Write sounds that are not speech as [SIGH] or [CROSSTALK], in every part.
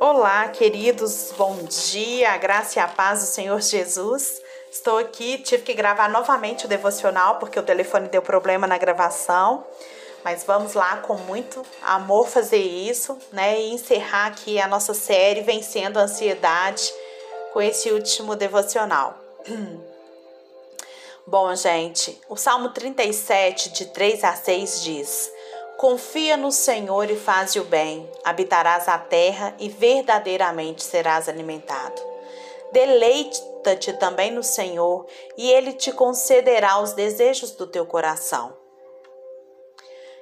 Olá, queridos, bom dia, a graça e a paz do Senhor Jesus. Estou aqui, tive que gravar novamente o devocional porque o telefone deu problema na gravação, mas vamos lá com muito amor fazer isso, né? E encerrar aqui a nossa série Vencendo a Ansiedade com esse último devocional. [CLEARS THROAT] Bom, gente, o Salmo 37, de 3 a 6 diz. Confia no Senhor e faz o bem, habitarás a terra e verdadeiramente serás alimentado. Deleita-te também no Senhor e ele te concederá os desejos do teu coração.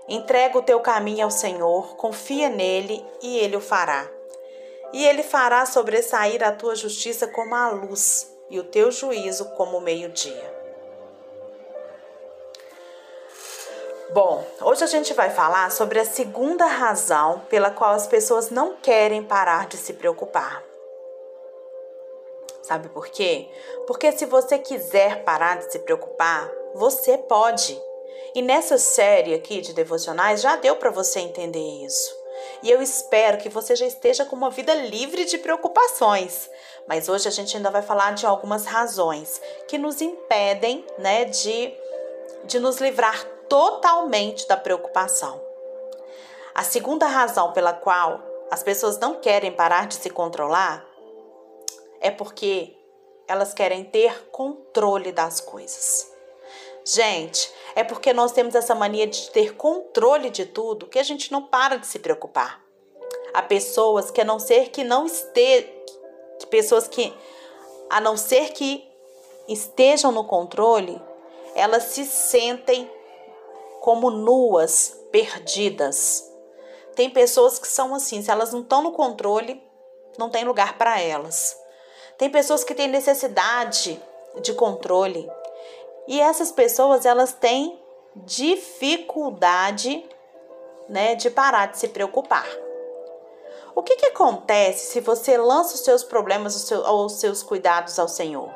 Entrega o teu caminho ao Senhor, confia nele e ele o fará. E ele fará sobressair a tua justiça como a luz e o teu juízo como o meio-dia. Bom, hoje a gente vai falar sobre a segunda razão pela qual as pessoas não querem parar de se preocupar. Sabe por quê? Porque se você quiser parar de se preocupar, você pode. E nessa série aqui de devocionais já deu para você entender isso. E eu espero que você já esteja com uma vida livre de preocupações. Mas hoje a gente ainda vai falar de algumas razões que nos impedem, né, de, de nos livrar totalmente da preocupação. A segunda razão pela qual as pessoas não querem parar de se controlar é porque elas querem ter controle das coisas. Gente, é porque nós temos essa mania de ter controle de tudo que a gente não para de se preocupar. Há pessoas que a não ser que não estejam, pessoas que a não ser que estejam no controle, elas se sentem como nuas, perdidas. Tem pessoas que são assim, se elas não estão no controle, não tem lugar para elas. Tem pessoas que têm necessidade de controle. E essas pessoas, elas têm dificuldade, né, de parar de se preocupar. O que, que acontece se você lança os seus problemas ou os seus cuidados ao Senhor?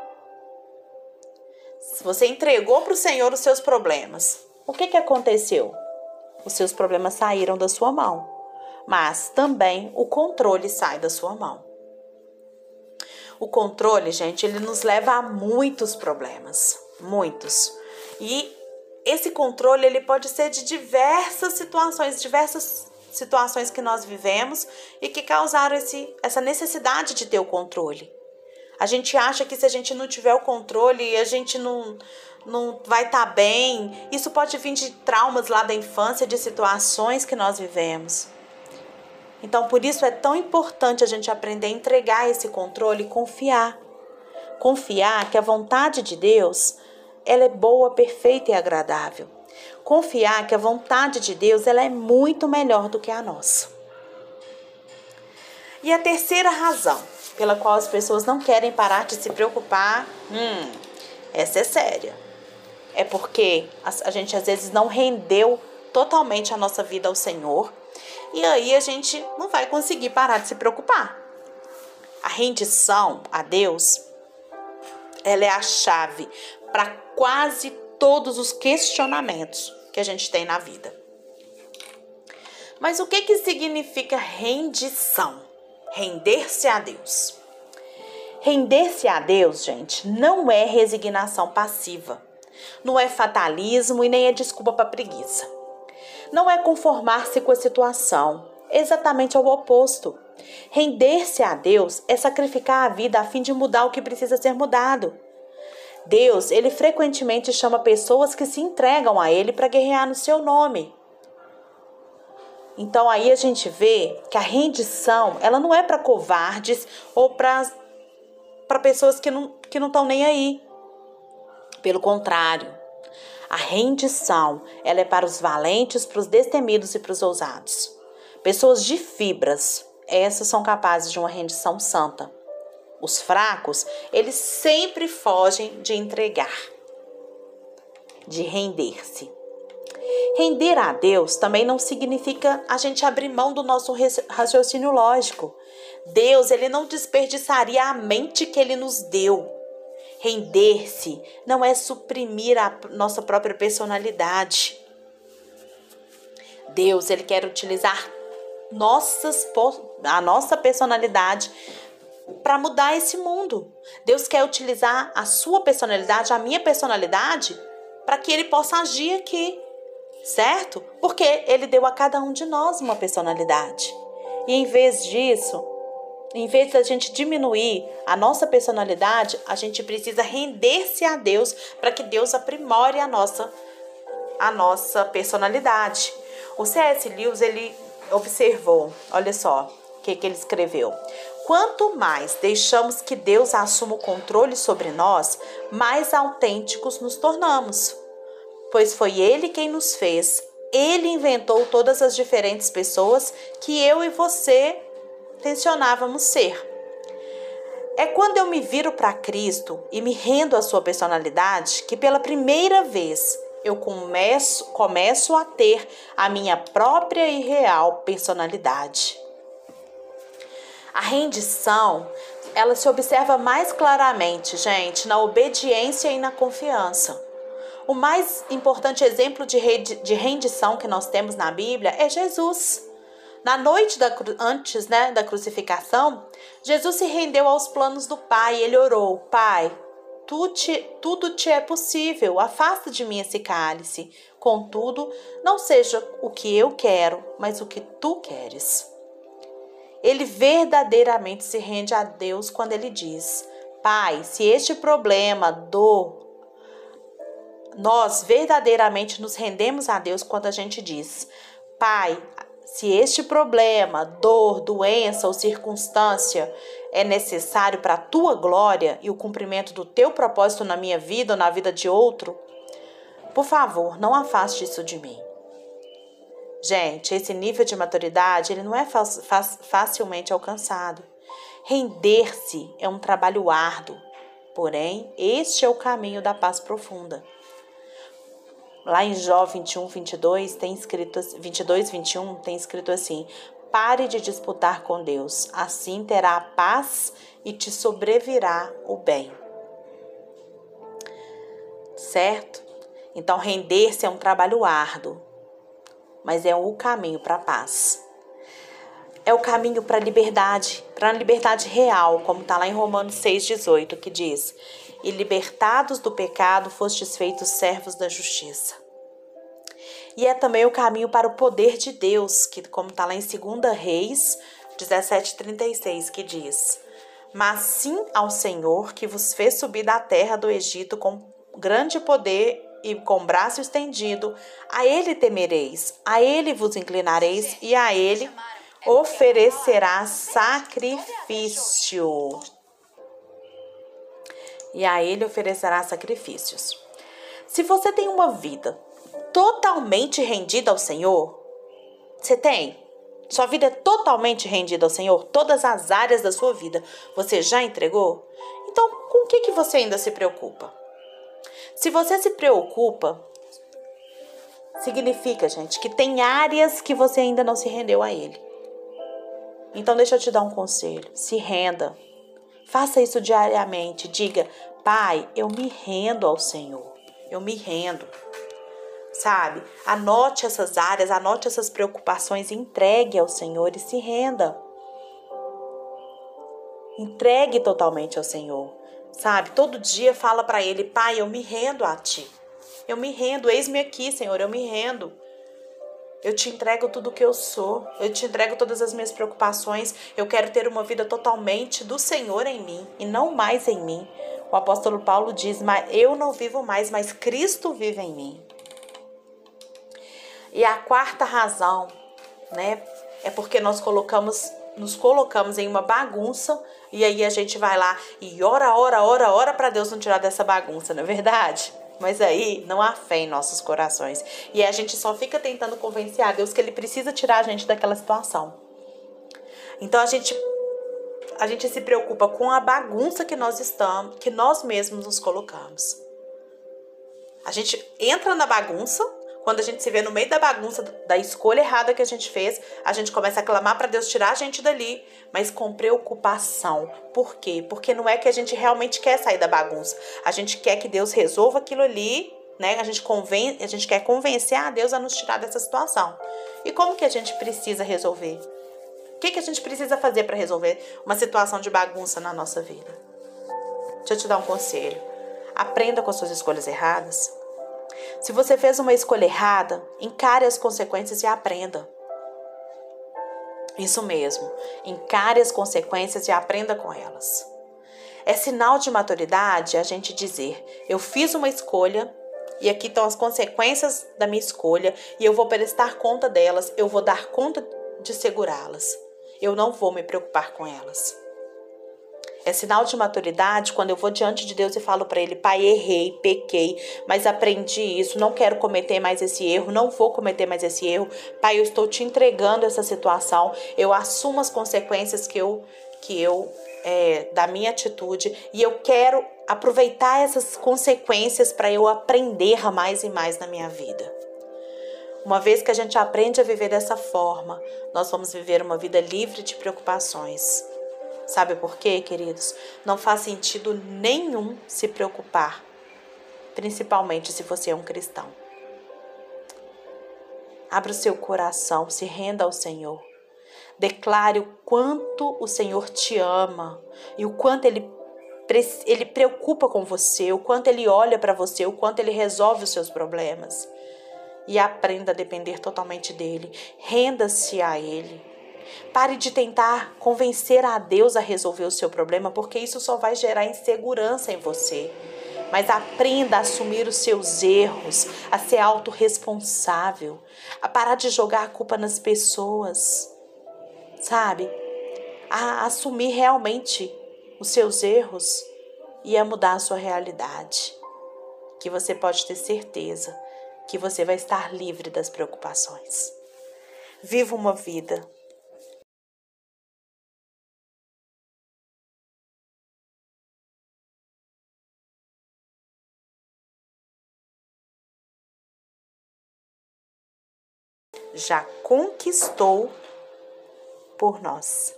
Se você entregou para o Senhor os seus problemas, o que, que aconteceu? Os seus problemas saíram da sua mão, mas também o controle sai da sua mão. O controle, gente, ele nos leva a muitos problemas, muitos. E esse controle ele pode ser de diversas situações, diversas situações que nós vivemos e que causaram esse, essa necessidade de ter o controle. A gente acha que se a gente não tiver o controle, a gente não, não vai estar tá bem. Isso pode vir de traumas lá da infância, de situações que nós vivemos. Então, por isso é tão importante a gente aprender a entregar esse controle e confiar. Confiar que a vontade de Deus, ela é boa, perfeita e agradável. Confiar que a vontade de Deus, ela é muito melhor do que a nossa. E a terceira razão pela qual as pessoas não querem parar de se preocupar, hum, essa é séria é porque a, gente às vezes não rendeu totalmente a nossa vida ao Senhor e aí a gente não vai conseguir parar de se preocupar. A rendição a Deus, ela é a chave para quase todos os questionamentos que a gente tem na vida. Mas o que que significa rendição? Render-se a Deus. Render-se a Deus, gente, não é resignação passiva não é fatalismo e nem é desculpa para preguiça. Não é conformar-se com a situação, exatamente ao oposto. Render-se a Deus é sacrificar a vida a fim de mudar o que precisa ser mudado. Deus, ele frequentemente chama pessoas que se entregam a ele para guerrear no seu nome. Então aí a gente vê que a rendição, ela não é para covardes ou para pessoas que não que não estão nem aí. Pelo contrário, a rendição ela é para os valentes, para os destemidos e para os ousados. Pessoas de fibras, essas são capazes de uma rendição santa. Os fracos, eles sempre fogem de entregar, de render-se. Render a Deus também não significa a gente abrir mão do nosso raciocínio lógico. Deus, ele não desperdiçaria a mente que ele nos deu. Render-se não é suprimir a nossa própria personalidade. Deus, ele quer utilizar nossas, a nossa personalidade para mudar esse mundo. Deus quer utilizar a sua personalidade, a minha personalidade, para que ele possa agir aqui, certo? Porque ele deu a cada um de nós uma personalidade. E em vez disso, em vez da gente diminuir a nossa personalidade, a gente precisa render-se a Deus para que Deus aprimore a nossa a nossa personalidade. O C.S. Lewis ele observou, olha só, o que, que ele escreveu. Quanto mais deixamos que Deus assuma o controle sobre nós, mais autênticos nos tornamos. Pois foi Ele quem nos fez, Ele inventou todas as diferentes pessoas que eu e você tensionávamos ser. É quando eu me viro para Cristo e me rendo à sua personalidade que pela primeira vez eu começo, começo a ter a minha própria e real personalidade. A rendição, ela se observa mais claramente, gente, na obediência e na confiança. O mais importante exemplo de rendição que nós temos na Bíblia é Jesus. Na noite da, antes né, da crucificação, Jesus se rendeu aos planos do Pai. Ele orou: Pai, tu te, tudo te é possível, afasta de mim esse cálice. Contudo, não seja o que eu quero, mas o que tu queres. Ele verdadeiramente se rende a Deus quando ele diz: Pai, se este problema, dor, nós verdadeiramente nos rendemos a Deus quando a gente diz: Pai, se este problema, dor, doença ou circunstância é necessário para a tua glória e o cumprimento do teu propósito na minha vida ou na vida de outro, por favor, não afaste isso de mim. Gente, esse nível de maturidade ele não é facilmente alcançado. Render-se é um trabalho árduo, porém, este é o caminho da paz profunda. Lá em Jó 21, 22, tem escrito, 22, 21, tem escrito assim: Pare de disputar com Deus, assim terá a paz e te sobrevirá o bem. Certo? Então, render-se é um trabalho árduo, mas é o caminho para a paz. É o caminho para a liberdade, para a liberdade real, como está lá em Romanos 6,18, que diz: e libertados do pecado, fostes feitos servos da justiça. E é também o caminho para o poder de Deus, que como está lá em 2 Reis 17,36, que diz: Mas sim ao Senhor que vos fez subir da terra do Egito com grande poder e com braço estendido, a ele temereis, a ele vos inclinareis e a ele oferecerá sacrifício e a ele oferecerá sacrifícios. Se você tem uma vida totalmente rendida ao Senhor, você tem? Sua vida é totalmente rendida ao Senhor? Todas as áreas da sua vida você já entregou? Então, com o que, que você ainda se preocupa? Se você se preocupa, significa, gente, que tem áreas que você ainda não se rendeu a Ele. Então, deixa eu te dar um conselho: se renda. Faça isso diariamente. Diga: Pai, eu me rendo ao Senhor. Eu me rendo. Sabe? Anote essas áreas, anote essas preocupações, entregue ao Senhor e se renda. Entregue totalmente ao Senhor. Sabe? Todo dia fala para ele: Pai, eu me rendo a ti. Eu me rendo, eis-me aqui, Senhor, eu me rendo. Eu te entrego tudo o que eu sou. Eu te entrego todas as minhas preocupações. Eu quero ter uma vida totalmente do Senhor em mim e não mais em mim. O apóstolo Paulo diz: "Mas eu não vivo mais, mas Cristo vive em mim". E a quarta razão, né, é porque nós colocamos nos colocamos em uma bagunça e aí a gente vai lá e ora, ora, ora, ora para Deus não tirar dessa bagunça, não é verdade? Mas aí não há fé em nossos corações. E a gente só fica tentando convencer a Deus que ele precisa tirar a gente daquela situação. Então a gente a gente se preocupa com a bagunça que nós estamos, que nós mesmos nos colocamos. A gente entra na bagunça, quando a gente se vê no meio da bagunça da escolha errada que a gente fez, a gente começa a clamar para Deus tirar a gente dali, mas com preocupação. Por quê? Porque não é que a gente realmente quer sair da bagunça. A gente quer que Deus resolva aquilo ali, né? A gente convence, a gente quer convencer a Deus a nos tirar dessa situação. E como que a gente precisa resolver? que, que a gente precisa fazer para resolver uma situação de bagunça na nossa vida? Deixa eu te dar um conselho. Aprenda com as suas escolhas erradas. Se você fez uma escolha errada, encare as consequências e aprenda. Isso mesmo, encare as consequências e aprenda com elas. É sinal de maturidade a gente dizer: eu fiz uma escolha e aqui estão as consequências da minha escolha e eu vou prestar conta delas, eu vou dar conta de segurá-las. Eu não vou me preocupar com elas. É sinal de maturidade quando eu vou diante de Deus e falo para Ele: Pai, errei, pequei, mas aprendi isso, não quero cometer mais esse erro, não vou cometer mais esse erro. Pai, eu estou te entregando essa situação, eu assumo as consequências que eu, que eu é, da minha atitude e eu quero aproveitar essas consequências para eu aprender mais e mais na minha vida. Uma vez que a gente aprende a viver dessa forma, nós vamos viver uma vida livre de preocupações. Sabe por quê, queridos? Não faz sentido nenhum se preocupar, principalmente se você é um cristão. Abra o seu coração, se renda ao Senhor. Declare o quanto o Senhor te ama e o quanto ele ele preocupa com você, o quanto ele olha para você, o quanto ele resolve os seus problemas. E aprenda a depender totalmente dele. Renda-se a ele. Pare de tentar convencer a Deus a resolver o seu problema, porque isso só vai gerar insegurança em você. Mas aprenda a assumir os seus erros, a ser autorresponsável, a parar de jogar a culpa nas pessoas, sabe? A assumir realmente os seus erros e a mudar a sua realidade. Que você pode ter certeza que você vai estar livre das preocupações. Viva uma vida já conquistou por nós.